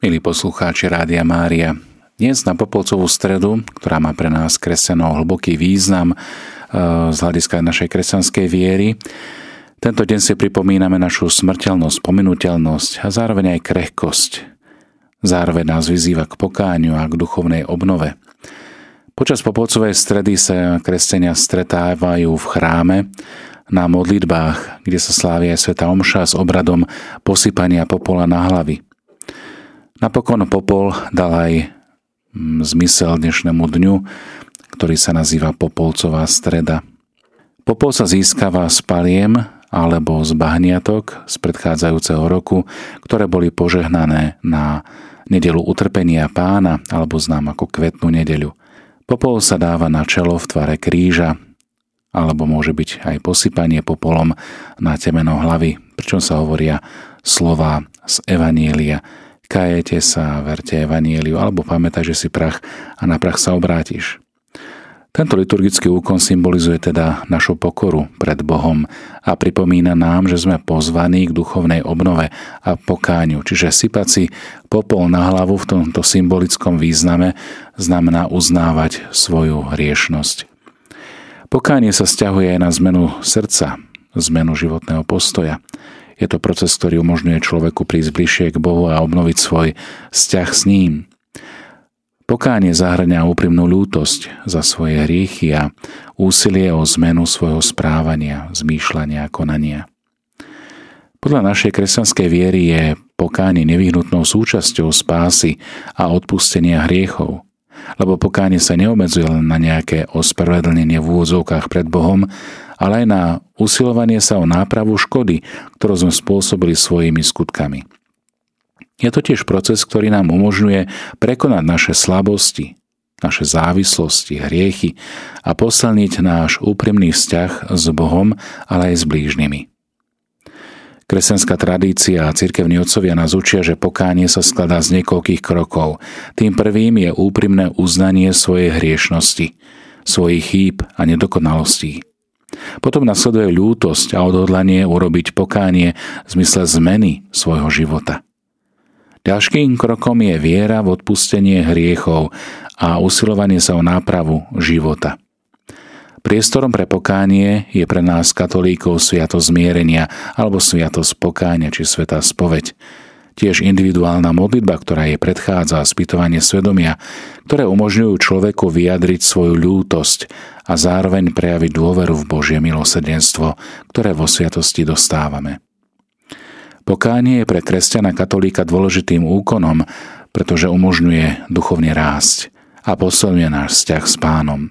Milí poslucháči Rádia Mária, dnes na Popolcovú stredu, ktorá má pre nás kresťanov hlboký význam eh, z hľadiska našej kresťanskej viery, tento deň si pripomíname našu smrteľnosť, pominuteľnosť a zároveň aj krehkosť. Zároveň nás vyzýva k pokáňu a k duchovnej obnove. Počas Popolcovej stredy sa kresťania stretávajú v chráme na modlitbách, kde sa slávia Sveta Omša s obradom posypania popola na hlavy – Napokon Popol dal aj mm, zmysel dnešnému dňu, ktorý sa nazýva Popolcová streda. Popol sa získava z paliem alebo z bahniatok z predchádzajúceho roku, ktoré boli požehnané na nedelu utrpenia pána alebo znám ako kvetnú nedeľu. Popol sa dáva na čelo v tvare kríža, alebo môže byť aj posypanie popolom na temeno hlavy, pričom sa hovoria slova z Evanielia, kajete sa, verte evanieliu, alebo pamätaj, že si prach a na prach sa obrátiš. Tento liturgický úkon symbolizuje teda našu pokoru pred Bohom a pripomína nám, že sme pozvaní k duchovnej obnove a pokáňu. Čiže sypať si popol na hlavu v tomto symbolickom význame znamená uznávať svoju hriešnosť. Pokánie sa stiahuje aj na zmenu srdca, zmenu životného postoja. Je to proces, ktorý umožňuje človeku prísť bližšie k Bohu a obnoviť svoj vzťah s ním. Pokánie zahrňa úprimnú ľútosť za svoje hriechy a úsilie o zmenu svojho správania, zmýšľania a konania. Podľa našej kresťanskej viery je pokánie nevyhnutnou súčasťou spásy a odpustenia hriechov, lebo pokánie sa neobmedzuje len na nejaké ospravedlnenie v úvodzovkách pred Bohom, ale aj na usilovanie sa o nápravu škody, ktorú sme spôsobili svojimi skutkami. Je to tiež proces, ktorý nám umožňuje prekonať naše slabosti, naše závislosti, hriechy a posilniť náš úprimný vzťah s Bohom, ale aj s blížnymi. Kresenská tradícia a cirkevní otcovia nás učia, že pokánie sa skladá z niekoľkých krokov. Tým prvým je úprimné uznanie svojej hriešnosti, svojich chýb a nedokonalostí. Potom nasleduje ľútosť a odhodlanie urobiť pokánie v zmysle zmeny svojho života. Ďalším krokom je viera v odpustenie hriechov a usilovanie sa o nápravu života. Priestorom pre pokánie je pre nás katolíkov sviatosť zmierenia alebo sviatosť pokánia či sveta spoveď. Tiež individuálna modlitba, ktorá je predchádza spýtovanie svedomia, ktoré umožňujú človeku vyjadriť svoju ľútosť a zároveň prejaviť dôveru v Božie milosrdenstvo, ktoré vo sviatosti dostávame. Pokánie je pre kresťana katolíka dôležitým úkonom, pretože umožňuje duchovne rásť a posilňuje náš vzťah s pánom.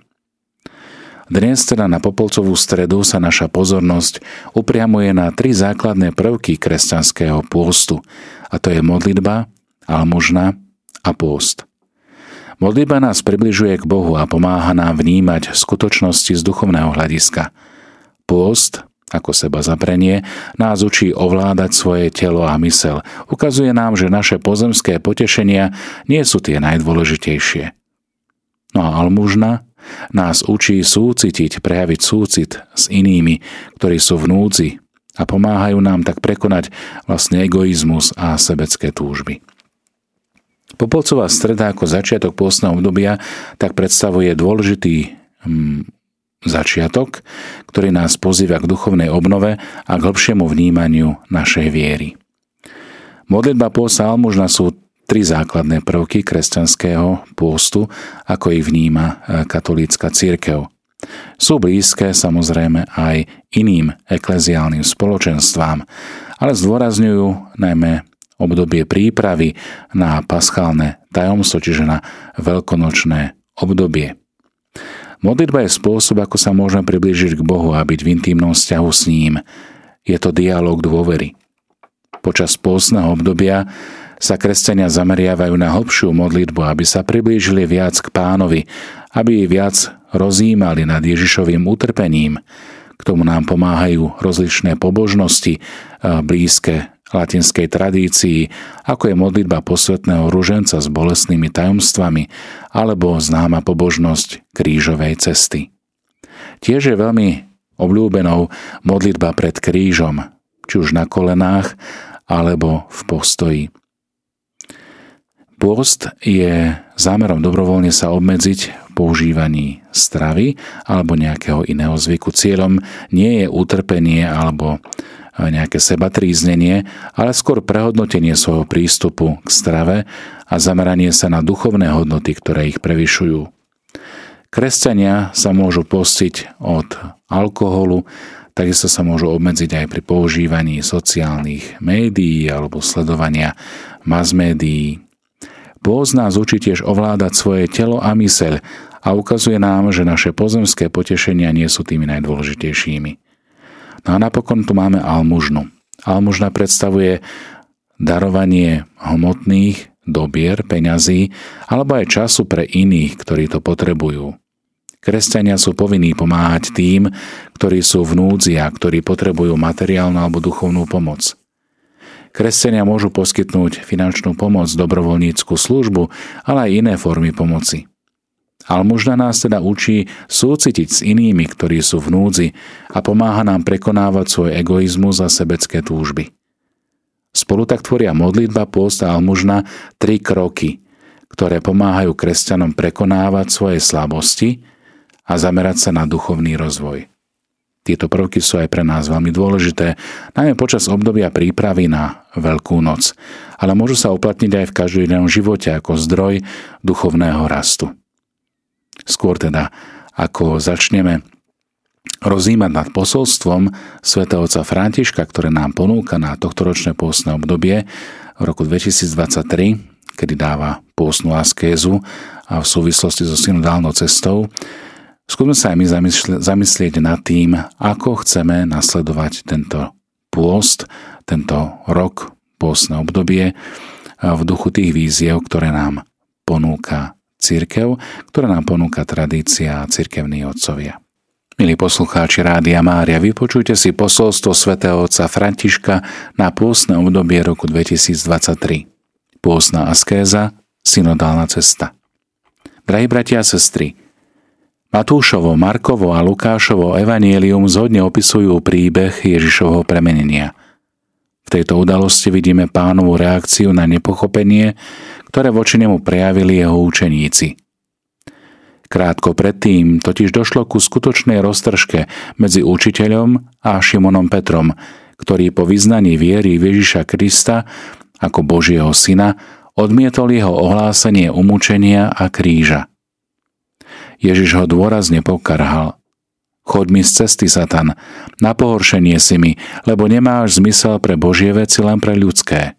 Dnes teda na Popolcovú stredu sa naša pozornosť upriamuje na tri základné prvky kresťanského pôstu, a to je modlitba, almužna a pôst. Modlitba nás približuje k Bohu a pomáha nám vnímať skutočnosti z duchovného hľadiska. Pôst, ako seba zaprenie, nás učí ovládať svoje telo a mysel. Ukazuje nám, že naše pozemské potešenia nie sú tie najdôležitejšie. No a almužna nás učí súcitiť, prejaviť súcit s inými, ktorí sú v núdzi a pomáhajú nám tak prekonať vlastne egoizmus a sebecké túžby. Popolcová streda ako začiatok pôstneho obdobia tak predstavuje dôležitý hm, začiatok, ktorý nás pozýva k duchovnej obnove a k hlbšiemu vnímaniu našej viery. Modlitba pôsta almužna sú tri základné prvky kresťanského pôstu, ako ich vníma e, katolícka církev. Sú blízke samozrejme aj iným ekleziálnym spoločenstvám, ale zdôrazňujú najmä obdobie prípravy na paschálne tajomstvo, čiže na veľkonočné obdobie. Modlitba je spôsob, ako sa môžeme priblížiť k Bohu a byť v intimnom vzťahu s ním. Je to dialog dôvery. Počas pôstneho obdobia sa kresťania zameriavajú na hlbšiu modlitbu, aby sa priblížili viac k pánovi, aby viac rozímali nad Ježišovým utrpením. K tomu nám pomáhajú rozličné pobožnosti blízke latinskej tradícii, ako je modlitba posvetného ruženca s bolestnými tajomstvami alebo známa pobožnosť krížovej cesty. Tiež je veľmi obľúbenou modlitba pred krížom, či už na kolenách alebo v postoji. Pôst je zámerom dobrovoľne sa obmedziť v používaní stravy alebo nejakého iného zvyku. Cieľom nie je utrpenie alebo nejaké sebatríznenie, ale skôr prehodnotenie svojho prístupu k strave a zameranie sa na duchovné hodnoty, ktoré ich prevyšujú. Kresťania sa môžu postiť od alkoholu, takisto sa môžu obmedziť aj pri používaní sociálnych médií alebo sledovania mass médií. Pôz nás učí tiež ovládať svoje telo a myseľ a ukazuje nám, že naše pozemské potešenia nie sú tými najdôležitejšími. No a napokon tu máme almužnu. Almužna predstavuje darovanie hmotných dobier, peňazí alebo aj času pre iných, ktorí to potrebujú. Kresťania sú povinní pomáhať tým, ktorí sú v núdzi a ktorí potrebujú materiálnu alebo duchovnú pomoc. Kresťania môžu poskytnúť finančnú pomoc, dobrovoľníckú službu, ale aj iné formy pomoci. Almužna nás teda učí súcitiť s inými, ktorí sú v núdzi a pomáha nám prekonávať svoj egoizmus a sebecké túžby. Spolu tak tvoria modlitba, pôst a almužna tri kroky, ktoré pomáhajú kresťanom prekonávať svoje slabosti a zamerať sa na duchovný rozvoj. Tieto prvky sú aj pre nás veľmi dôležité, najmä počas obdobia prípravy na Veľkú noc, ale môžu sa uplatniť aj v každodennom živote ako zdroj duchovného rastu. Skôr teda, ako začneme rozímať nad posolstvom svätého otca Františka, ktoré nám ponúka na tohtoročné pôstne obdobie v roku 2023, kedy dáva pôstnu askézu a v súvislosti so synodálnou cestou, skúsme sa aj my zamyslieť nad tým, ako chceme nasledovať tento pôst, tento rok, pôstne obdobie v duchu tých víziev, ktoré nám ponúka církev, ktorá nám ponúka tradícia a církevní otcovia. Milí poslucháči Rádia Mária, vypočujte si posolstvo svätého otca Františka na pôstne obdobie roku 2023. Pôstna askéza, synodálna cesta. Drahí bratia a sestry, Matúšovo, Markovo a Lukášovo evanielium zhodne opisujú príbeh Ježišovho premenenia. V tejto udalosti vidíme pánovú reakciu na nepochopenie, ktoré voči nemu prejavili jeho učeníci. Krátko predtým totiž došlo ku skutočnej roztržke medzi učiteľom a Šimonom Petrom, ktorý po vyznaní viery Ježiša Krista ako Božieho syna odmietol jeho ohlásenie umúčenia a kríža. Ježiš ho dôrazne pokarhal. Chod mi z cesty, Satan, na pohoršenie si mi, lebo nemáš zmysel pre Božie veci, len pre ľudské.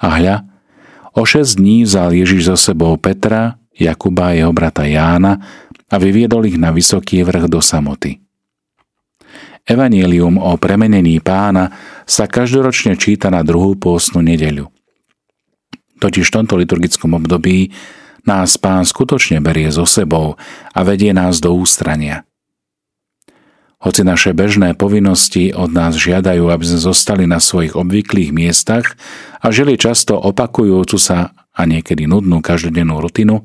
A hľa, O šesť dní vzal Ježiš so sebou Petra, Jakuba a jeho brata Jána a vyviedol ich na vysoký vrch do samoty. Evangelium o premenení pána sa každoročne číta na druhú pôstnu nedeľu. Totiž v tomto liturgickom období nás pán skutočne berie so sebou a vedie nás do ústrania – hoci naše bežné povinnosti od nás žiadajú, aby sme zostali na svojich obvyklých miestach a žili často opakujúcu sa a niekedy nudnú každodennú rutinu,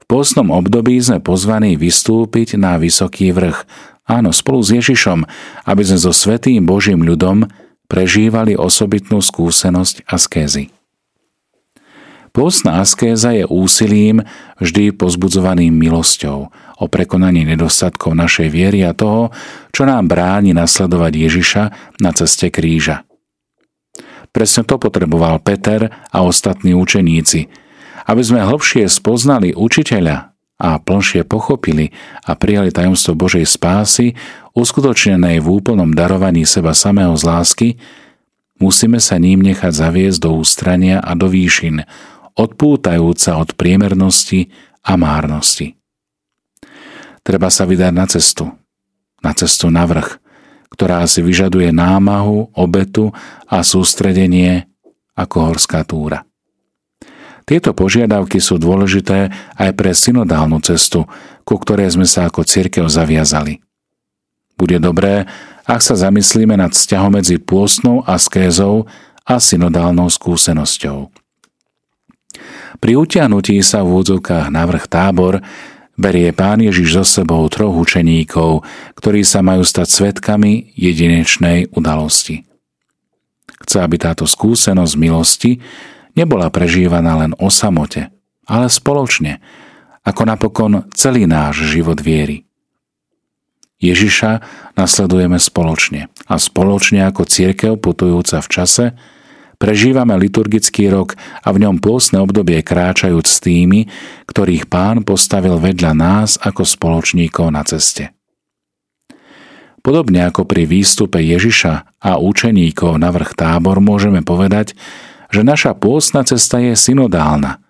v pôstnom období sme pozvaní vystúpiť na vysoký vrch, áno, spolu s Ježišom, aby sme so svetým Božím ľudom prežívali osobitnú skúsenosť askézy. Pôstna askéza je úsilím vždy pozbudzovaným milosťou o prekonanie nedostatkov našej viery a toho, čo nám bráni nasledovať Ježiša na ceste kríža. Presne to potreboval Peter a ostatní učeníci, aby sme hlbšie spoznali učiteľa a plnšie pochopili a prijali tajomstvo Božej spásy, uskutočnenej v úplnom darovaní seba samého z lásky, musíme sa ním nechať zaviesť do ústrania a do výšin, odpútajúca od priemernosti a márnosti. Treba sa vydať na cestu, na cestu na vrch, ktorá si vyžaduje námahu, obetu a sústredenie ako horská túra. Tieto požiadavky sú dôležité aj pre synodálnu cestu, ku ktorej sme sa ako cirkev zaviazali. Bude dobré, ak sa zamyslíme nad vzťahom medzi pôstnou askézou a synodálnou skúsenosťou. Pri utiahnutí sa v údzovkách na vrch tábor berie pán Ježiš so sebou troch učeníkov, ktorí sa majú stať svetkami jedinečnej udalosti. Chce, aby táto skúsenosť milosti nebola prežívaná len o samote, ale spoločne, ako napokon celý náš život viery. Ježiša nasledujeme spoločne a spoločne ako církev putujúca v čase prežívame liturgický rok a v ňom pôsne obdobie kráčajúc s tými, ktorých pán postavil vedľa nás ako spoločníkov na ceste. Podobne ako pri výstupe Ježiša a učeníkov na vrch tábor môžeme povedať, že naša pôstna cesta je synodálna,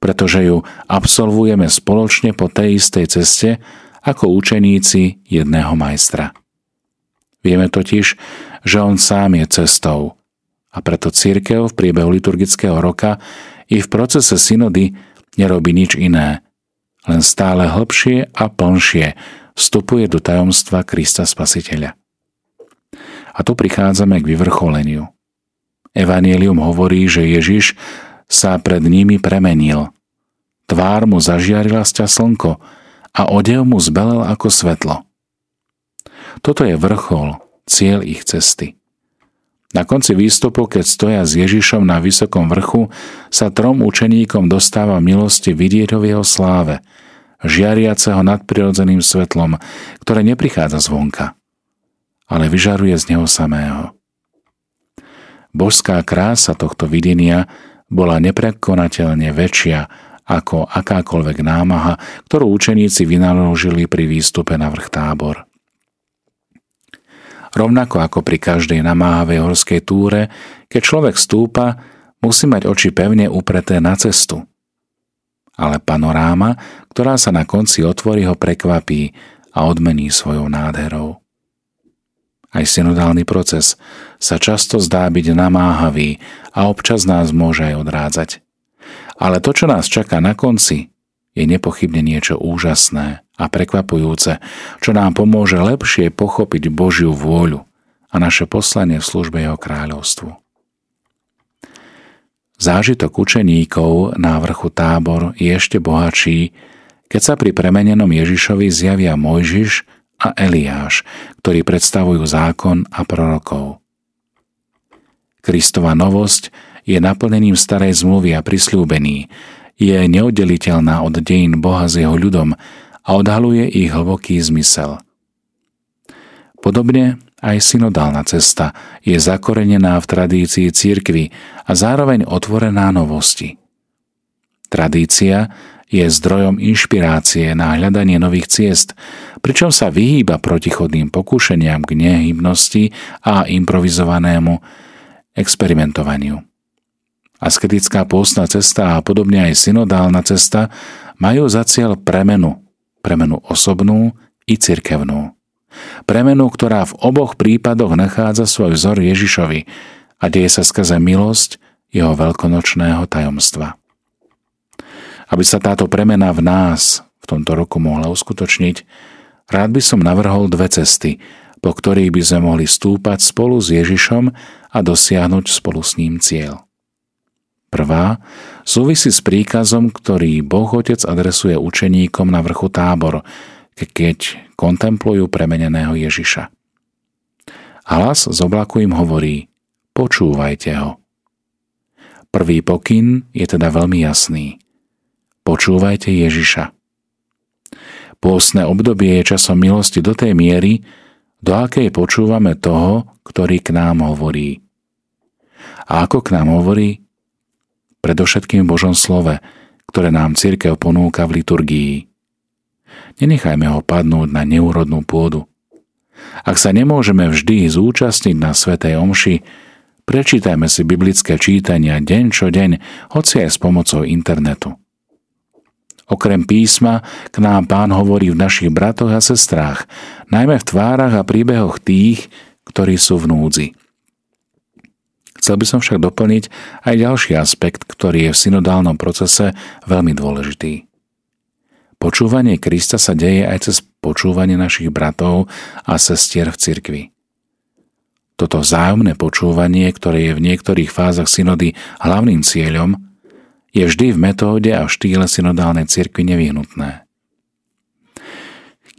pretože ju absolvujeme spoločne po tej istej ceste, ako učeníci jedného majstra. Vieme totiž, že on sám je cestou a preto církev v priebehu liturgického roka i v procese synody nerobí nič iné, len stále hlbšie a plnšie vstupuje do tajomstva Krista Spasiteľa. A tu prichádzame k vyvrcholeniu. Evangelium hovorí, že Ježiš sa pred nimi premenil. Tvár mu zažiarila sťa slnko a odev mu zbelel ako svetlo. Toto je vrchol, cieľ ich cesty. Na konci výstupu, keď stoja s Ježišom na vysokom vrchu, sa trom učeníkom dostáva milosti vidieť ho v jeho sláve, žiariaceho nadprirodzeným svetlom, ktoré neprichádza zvonka, ale vyžaruje z neho samého. Božská krása tohto videnia bola neprekonateľne väčšia ako akákoľvek námaha, ktorú učeníci vynaložili pri výstupe na vrch tábor. Rovnako ako pri každej namáhavej horskej túre, keď človek stúpa, musí mať oči pevne upreté na cestu. Ale panoráma, ktorá sa na konci otvorí, ho prekvapí a odmení svojou nádherou. Aj synodálny proces sa často zdá byť namáhavý a občas nás môže aj odrádzať. Ale to, čo nás čaká na konci, je nepochybne niečo úžasné a prekvapujúce, čo nám pomôže lepšie pochopiť Božiu vôľu a naše poslanie v službe Jeho kráľovstvu. Zážitok učeníkov na vrchu tábor je ešte bohatší, keď sa pri premenenom Ježišovi zjavia Mojžiš a Eliáš, ktorí predstavujú zákon a prorokov. Kristova novosť je naplnením starej zmluvy a prisľúbení, je neoddeliteľná od dejín Boha s jeho ľudom a odhaluje ich hlboký zmysel. Podobne aj synodálna cesta je zakorenená v tradícii církvy a zároveň otvorená novosti. Tradícia je zdrojom inšpirácie na hľadanie nových ciest, pričom sa vyhýba protichodným pokúšeniam k nehybnosti a improvizovanému experimentovaniu. Asketická pôstna cesta a podobne aj synodálna cesta majú za cieľ premenu, premenu osobnú i cirkevnú. Premenu, ktorá v oboch prípadoch nachádza svoj vzor Ježišovi a deje sa skrze milosť jeho veľkonočného tajomstva. Aby sa táto premena v nás v tomto roku mohla uskutočniť, rád by som navrhol dve cesty, po ktorých by sme mohli stúpať spolu s Ježišom a dosiahnuť spolu s ním cieľ. Prvá súvisí s príkazom, ktorý Boh Otec adresuje učeníkom na vrchu tábor, keď kontemplujú premeneného Ježiša. Hlas z oblaku im hovorí, počúvajte ho. Prvý pokyn je teda veľmi jasný. Počúvajte Ježiša. Pôstne obdobie je časom milosti do tej miery, do akej počúvame toho, ktorý k nám hovorí. A ako k nám hovorí, predovšetkým v Božom slove, ktoré nám církev ponúka v liturgii. Nenechajme ho padnúť na neúrodnú pôdu. Ak sa nemôžeme vždy zúčastniť na Svetej Omši, prečítajme si biblické čítania deň čo deň, hoci aj s pomocou internetu. Okrem písma k nám pán hovorí v našich bratoch a sestrách, najmä v tvárach a príbehoch tých, ktorí sú v núdzi. Chcel by som však doplniť aj ďalší aspekt, ktorý je v synodálnom procese veľmi dôležitý. Počúvanie Krista sa deje aj cez počúvanie našich bratov a sestier v cirkvi. Toto vzájomné počúvanie, ktoré je v niektorých fázach synody hlavným cieľom, je vždy v metóde a v štýle synodálnej cirkvi nevyhnutné.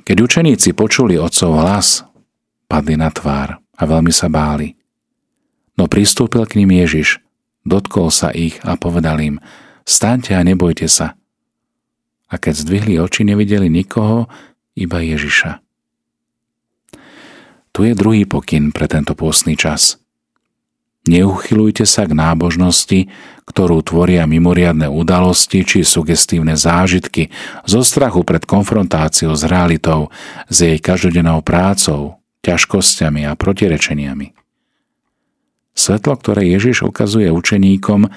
Keď učeníci počuli otcov hlas, padli na tvár a veľmi sa báli – No pristúpil k ním Ježiš, dotkol sa ich a povedal im, staňte a nebojte sa. A keď zdvihli oči, nevideli nikoho, iba Ježiša. Tu je druhý pokyn pre tento pôstny čas. Neuchylujte sa k nábožnosti, ktorú tvoria mimoriadne udalosti či sugestívne zážitky zo strachu pred konfrontáciou s realitou, s jej každodennou prácou, ťažkosťami a protirečeniami. Svetlo, ktoré Ježiš ukazuje učeníkom,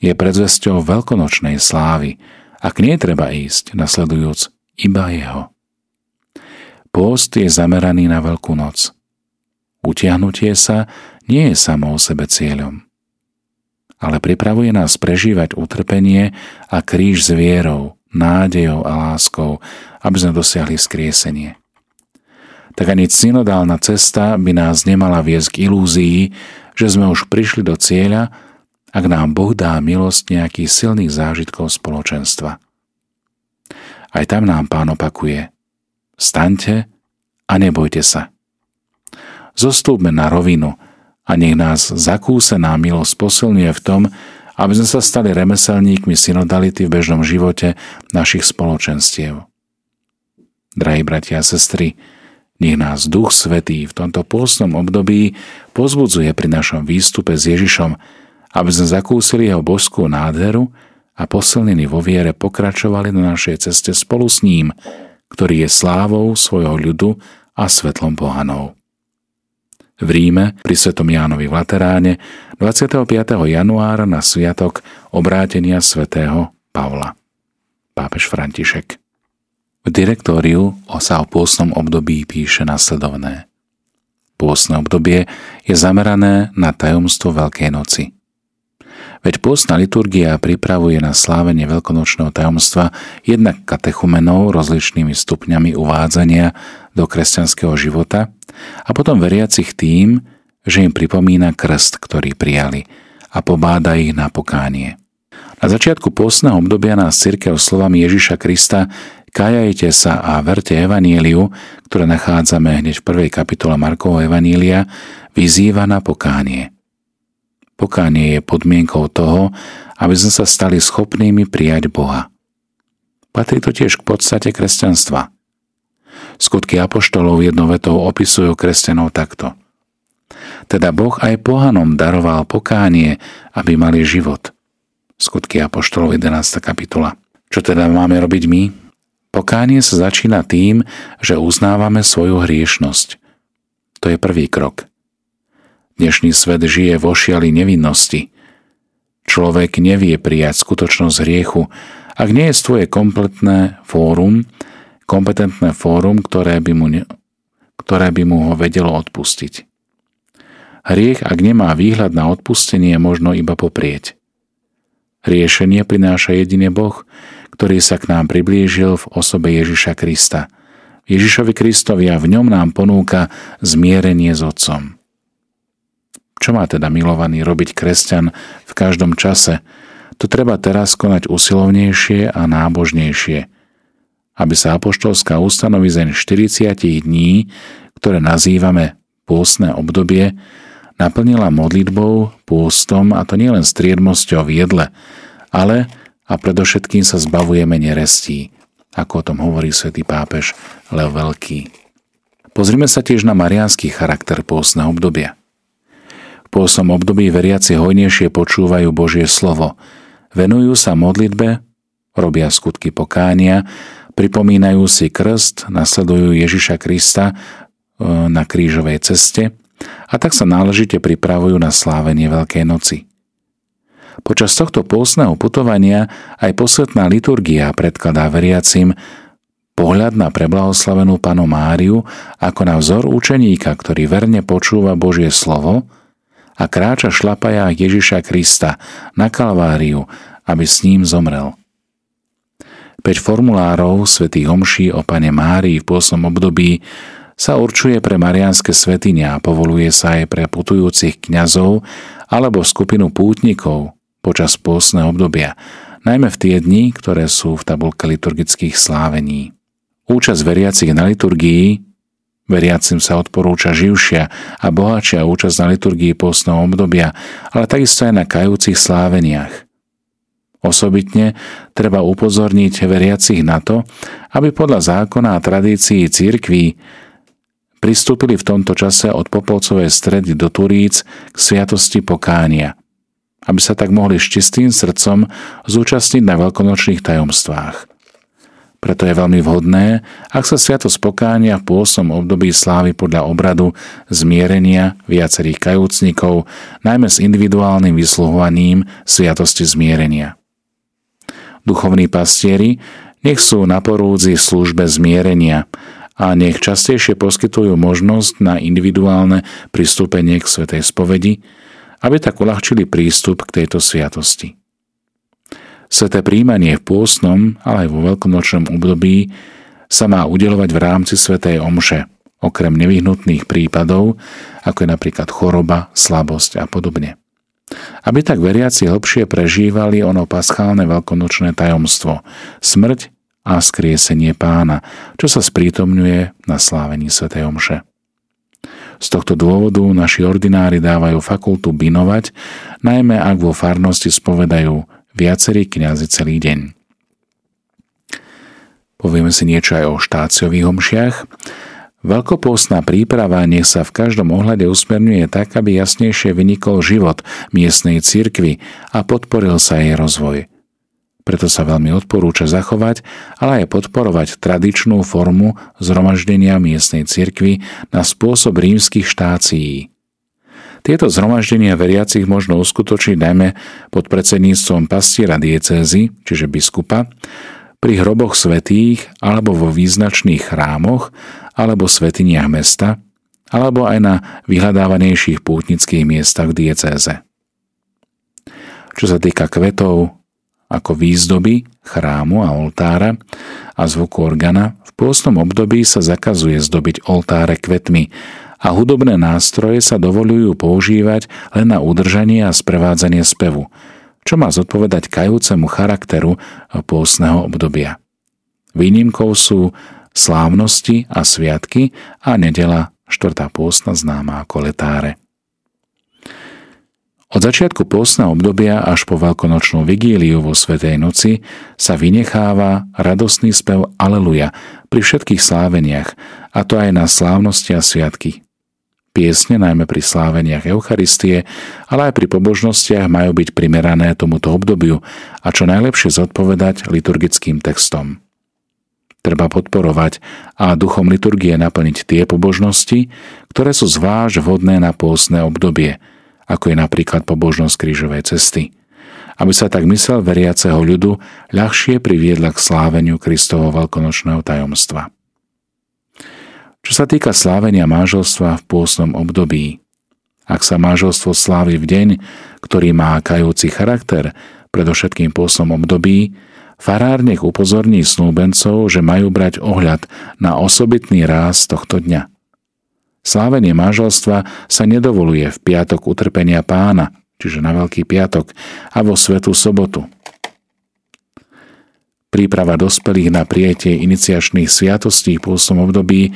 je predzvesťou veľkonočnej slávy, ak nie treba ísť, nasledujúc iba jeho. Pôst je zameraný na Veľkú noc. Utiahnutie sa nie je samo o sebe cieľom, ale pripravuje nás prežívať utrpenie a kríž s vierou, nádejou a láskou, aby sme dosiahli skriesenie. Tak ani synodálna cesta by nás nemala viesť k ilúzii, že sme už prišli do cieľa, ak nám Boh dá milosť nejakých silných zážitkov spoločenstva. Aj tam nám pán opakuje. Staňte a nebojte sa. Zostúpme na rovinu, a nech nás zakúsená milosť posilňuje v tom, aby sme sa stali remeselníkmi synodality v bežnom živote našich spoločenstiev. Drahí bratia a sestry, nech nás Duch Svetý v tomto pôstnom období pozbudzuje pri našom výstupe s Ježišom, aby sme zakúsili jeho božskú nádheru a posilnení vo viere pokračovali na našej ceste spolu s ním, ktorý je slávou svojho ľudu a svetlom pohanov v Ríme pri Svetom Jánovi v Lateráne 25. januára na sviatok obrátenia svätého Pavla. Pápež František. V direktóriu sa o pôsnom období píše nasledovné. Pôsne obdobie je zamerané na tajomstvo Veľkej noci – Veď pôstna liturgia pripravuje na slávenie veľkonočného tajomstva jednak katechumenov rozličnými stupňami uvádzania do kresťanského života a potom veriacich tým, že im pripomína krst, ktorý prijali a pobáda ich na pokánie. Na začiatku pôstneho obdobia nás církev slovami Ježiša Krista Kajajte sa a verte Evaníliu, ktoré nachádzame hneď v prvej kapitole Markovho Evanília, vyzýva na pokánie. Pokánie je podmienkou toho, aby sme sa stali schopnými prijať Boha. Patrí to tiež k podstate kresťanstva. Skutky apoštolov jednovetou opisujú kresťanov takto. Teda Boh aj pohanom daroval pokánie, aby mali život. Skutky apoštolov 11. kapitola. Čo teda máme robiť my? Pokánie sa začína tým, že uznávame svoju hriešnosť. To je prvý krok. Dnešný svet žije vo šiali nevinnosti. Človek nevie prijať skutočnosť hriechu, ak nie je tvoje kompletné fórum, kompetentné fórum, ktoré by mu, ne, ktoré by mu ho vedelo odpustiť. Hriech, ak nemá výhľad na odpustenie, možno iba poprieť. Riešenie prináša jedine Boh, ktorý sa k nám priblížil v osobe Ježiša Krista. Ježišovi Kristovi a v ňom nám ponúka zmierenie s Otcom. Čo má teda milovaný robiť kresťan v každom čase? To treba teraz konať usilovnejšie a nábožnejšie, aby sa apoštolská ustanovizeň 40 dní, ktoré nazývame pôstne obdobie, naplnila modlitbou, pôstom a to nielen striedmosťou v jedle, ale a predovšetkým sa zbavujeme nerestí, ako o tom hovorí svätý pápež Leo Veľký. Pozrime sa tiež na mariánsky charakter pôstneho obdobia. Po som období veriaci hojnejšie počúvajú Božie slovo, venujú sa modlitbe, robia skutky pokánia, pripomínajú si krst, nasledujú Ježiša Krista e, na krížovej ceste a tak sa náležite pripravujú na slávenie Veľkej noci. Počas tohto pôstneho putovania aj posvetná liturgia predkladá veriacim pohľad na preblahoslavenú panu Máriu ako na vzor učeníka, ktorý verne počúva Božie slovo a kráča šlapaja Ježiša Krista na Kalváriu, aby s ním zomrel. Peť formulárov svätých homší o pane Márii v pôsnom období sa určuje pre marianské svetine a povoluje sa aj pre putujúcich kňazov alebo skupinu pútnikov počas pôsneho obdobia, najmä v tie dni, ktoré sú v tabulke liturgických slávení. Účasť veriacich na liturgii Veriacim sa odporúča živšia a bohatšia účasť na liturgii pôstneho obdobia, ale takisto aj na kajúcich sláveniach. Osobitne treba upozorniť veriacich na to, aby podľa zákona a tradícií církví pristúpili v tomto čase od Popolcovej stredy do Turíc k sviatosti pokánia, aby sa tak mohli s čistým srdcom zúčastniť na veľkonočných tajomstvách. Preto je veľmi vhodné, ak sa sviatosť pokánia v pôsom období slávy podľa obradu zmierenia viacerých kajúcnikov, najmä s individuálnym vysluhovaním sviatosti zmierenia. Duchovní pastieri nech sú na porúdzi službe zmierenia a nech častejšie poskytujú možnosť na individuálne pristúpenie k Svetej spovedi, aby tak uľahčili prístup k tejto sviatosti. Sveté príjmanie v pôsnom, ale aj vo veľkonočnom období sa má udelovať v rámci Svetej Omše, okrem nevyhnutných prípadov, ako je napríklad choroba, slabosť a podobne. Aby tak veriaci hlbšie prežívali ono paschálne veľkonočné tajomstvo, smrť a skriesenie pána, čo sa sprítomňuje na slávení Svetej Omše. Z tohto dôvodu naši ordinári dávajú fakultu binovať, najmä ak vo farnosti spovedajú viacerí kňazi celý deň. Povieme si niečo aj o štáciových homšiach. Veľkopôstna príprava nech sa v každom ohľade usmerňuje tak, aby jasnejšie vynikol život miestnej cirkvy a podporil sa jej rozvoj. Preto sa veľmi odporúča zachovať, ale aj podporovať tradičnú formu zhromaždenia miestnej cirkvy na spôsob rímskych štácií. Tieto zhromaždenia veriacich možno uskutočniť najmä pod predsedníctvom pastiera diecézy, čiže biskupa, pri hroboch svetých alebo vo význačných chrámoch alebo svetiniach mesta, alebo aj na vyhľadávanejších pútnických miestach v diecéze. Čo sa týka kvetov, ako výzdoby, chrámu a oltára a zvuku organa, v pôstnom období sa zakazuje zdobiť oltáre kvetmi a hudobné nástroje sa dovolujú používať len na udržanie a sprevádzanie spevu, čo má zodpovedať kajúcemu charakteru pôstneho obdobia. Výnimkou sú slávnosti a sviatky a nedela štvrtá pôstna známa ako letáre. Od začiatku pôstneho obdobia až po veľkonočnú vigíliu vo Svetej noci sa vynecháva radosný spev Aleluja pri všetkých sláveniach, a to aj na slávnosti a sviatky. Piesne, najmä pri sláveniach Eucharistie, ale aj pri pobožnostiach majú byť primerané tomuto obdobiu a čo najlepšie zodpovedať liturgickým textom. Treba podporovať a duchom liturgie naplniť tie pobožnosti, ktoré sú zvlášť vhodné na pôsne obdobie, ako je napríklad pobožnosť krížovej cesty, aby sa tak mysel veriaceho ľudu ľahšie priviedla k sláveniu Kristovho veľkonočného tajomstva. Čo sa týka slávenia manželstva v pôsnom období, ak sa manželstvo slávi v deň, ktorý má kajúci charakter, predovšetkým pôsnom období, farár nech upozorní snúbencov, že majú brať ohľad na osobitný ráz tohto dňa. Slávenie manželstva sa nedovoluje v piatok utrpenia pána, čiže na Veľký piatok, a vo Svetú sobotu. Príprava dospelých na prijatie iniciačných sviatostí v pôsom období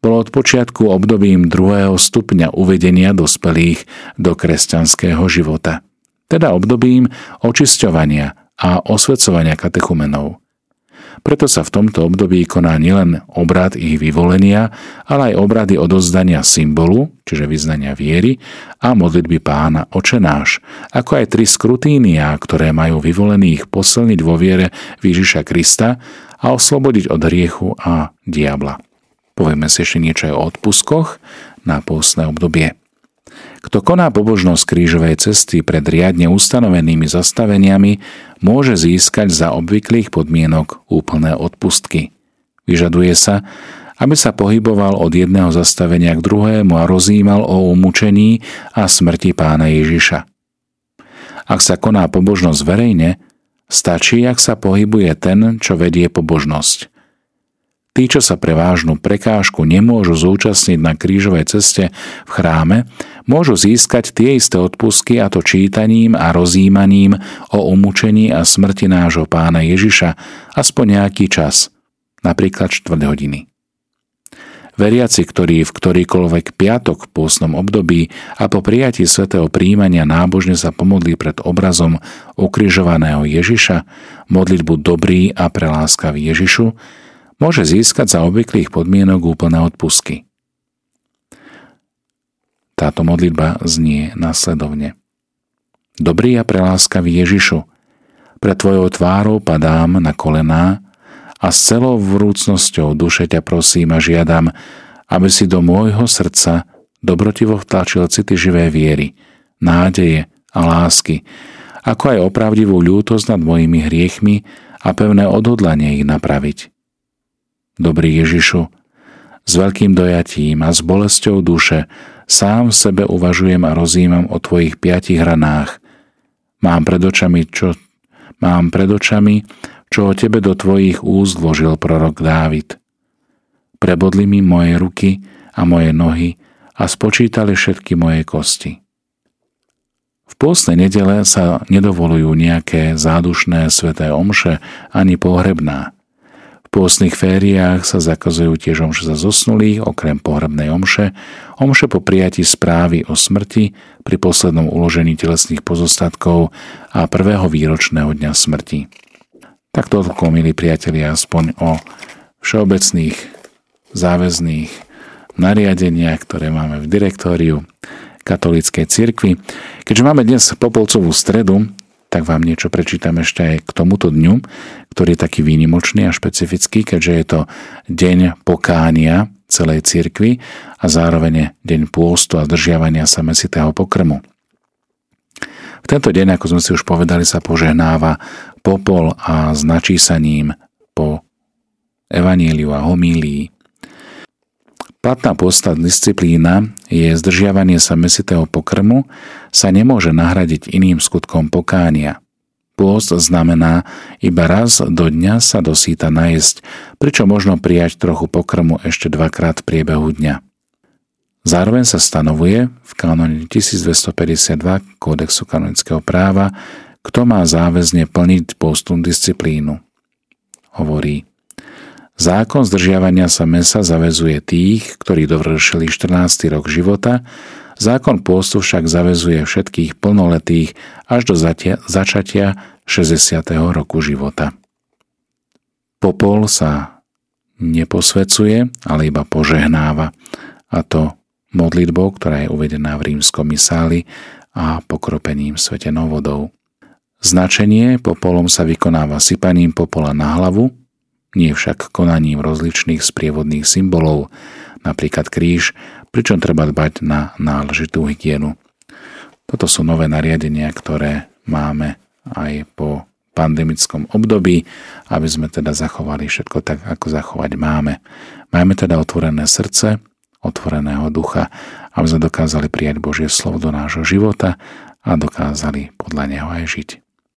bolo od počiatku obdobím druhého stupňa uvedenia dospelých do kresťanského života, teda obdobím očisťovania a osvecovania katechumenov. Preto sa v tomto období koná nielen obrad ich vyvolenia, ale aj obrady odozdania symbolu, čiže vyznania viery a modlitby pána očenáš, ako aj tri skrutínia, ktoré majú vyvolených posilniť vo viere Ježiša Krista a oslobodiť od hriechu a diabla. Povieme si ešte niečo aj o odpuskoch na pôstne obdobie. Kto koná pobožnosť krížovej cesty pred riadne ustanovenými zastaveniami, môže získať za obvyklých podmienok úplné odpustky. Vyžaduje sa, aby sa pohyboval od jedného zastavenia k druhému a rozímal o umúčení a smrti pána Ježiša. Ak sa koná pobožnosť verejne, stačí, ak sa pohybuje ten, čo vedie pobožnosť – Tí, čo sa pre vážnu prekážku nemôžu zúčastniť na krížovej ceste v chráme, môžu získať tie isté odpusky a to čítaním a rozímaním o umúčení a smrti nášho pána Ježiša aspoň nejaký čas, napríklad čtvrt hodiny. Veriaci, ktorí v ktorýkoľvek piatok v pôsnom období a po prijatí svätého príjmania nábožne sa pomodlí pred obrazom ukrižovaného Ježiša, modlitbu dobrý a preláskavý Ježišu, môže získať za obvyklých podmienok úplné odpusky. Táto modlitba znie následovne. Dobrý a preláskavý Ježišu, pre Tvojou tvárou padám na kolená a s celou vrúcnosťou duše ťa prosím a žiadam, aby si do môjho srdca dobrotivo vtlačil city živé viery, nádeje a lásky, ako aj opravdivú ľútosť nad mojimi hriechmi a pevné odhodlanie ich napraviť. Dobrý Ježišu, s veľkým dojatím a s bolesťou duše sám v sebe uvažujem a rozímam o Tvojich piatich ranách. Mám pred očami, čo, mám pred očami, čo o tebe do tvojich úst vložil prorok Dávid. Prebodli mi moje ruky a moje nohy a spočítali všetky moje kosti. V pôstnej nedele sa nedovolujú nejaké zádušné sveté omše ani pohrebná. Pôstnych fériách sa zakazujú tiež omše za zosnulých, okrem pohrebnej omše, omše po prijatí správy o smrti pri poslednom uložení telesných pozostatkov a prvého výročného dňa smrti. Tak toľko, milí priatelia, aspoň o všeobecných záväzných nariadeniach, ktoré máme v direktóriu katolíckej cirkvi. Keďže máme dnes Popolcovú stredu, tak vám niečo prečítam ešte aj k tomuto dňu, ktorý je taký výnimočný a špecifický, keďže je to deň pokánia celej cirkvi a zároveň deň pôstu a zdržiavania sa mesitého pokrmu. V tento deň, ako sme si už povedali, sa požehnáva popol a značí sa po evaníliu a homílii. Platná posta disciplína je zdržiavanie sa mesitého pokrmu sa nemôže nahradiť iným skutkom pokánia. Pôst znamená iba raz do dňa sa dosýta najesť, pričom možno prijať trochu pokrmu ešte dvakrát v priebehu dňa. Zároveň sa stanovuje v kanone 1252 Kódexu kanonického práva, kto má záväzne plniť postnú disciplínu. Hovorí, zákon zdržiavania sa mesa zavezuje tých, ktorí dovršili 14. rok života, zákon pôstu však zavezuje všetkých plnoletých až do začatia 60. roku života. Popol sa neposvecuje, ale iba požehnáva, a to modlitbou, ktorá je uvedená v rímskom misáli a pokropením svetenou vodou. Značenie popolom sa vykonáva sypaním popola na hlavu, nie však konaním rozličných sprievodných symbolov, napríklad kríž, pričom treba dbať na náležitú hygienu. Toto sú nové nariadenia, ktoré máme aj po pandemickom období, aby sme teda zachovali všetko tak, ako zachovať máme. Máme teda otvorené srdce, otvoreného ducha, aby sme dokázali prijať Božie slovo do nášho života a dokázali podľa neho aj žiť.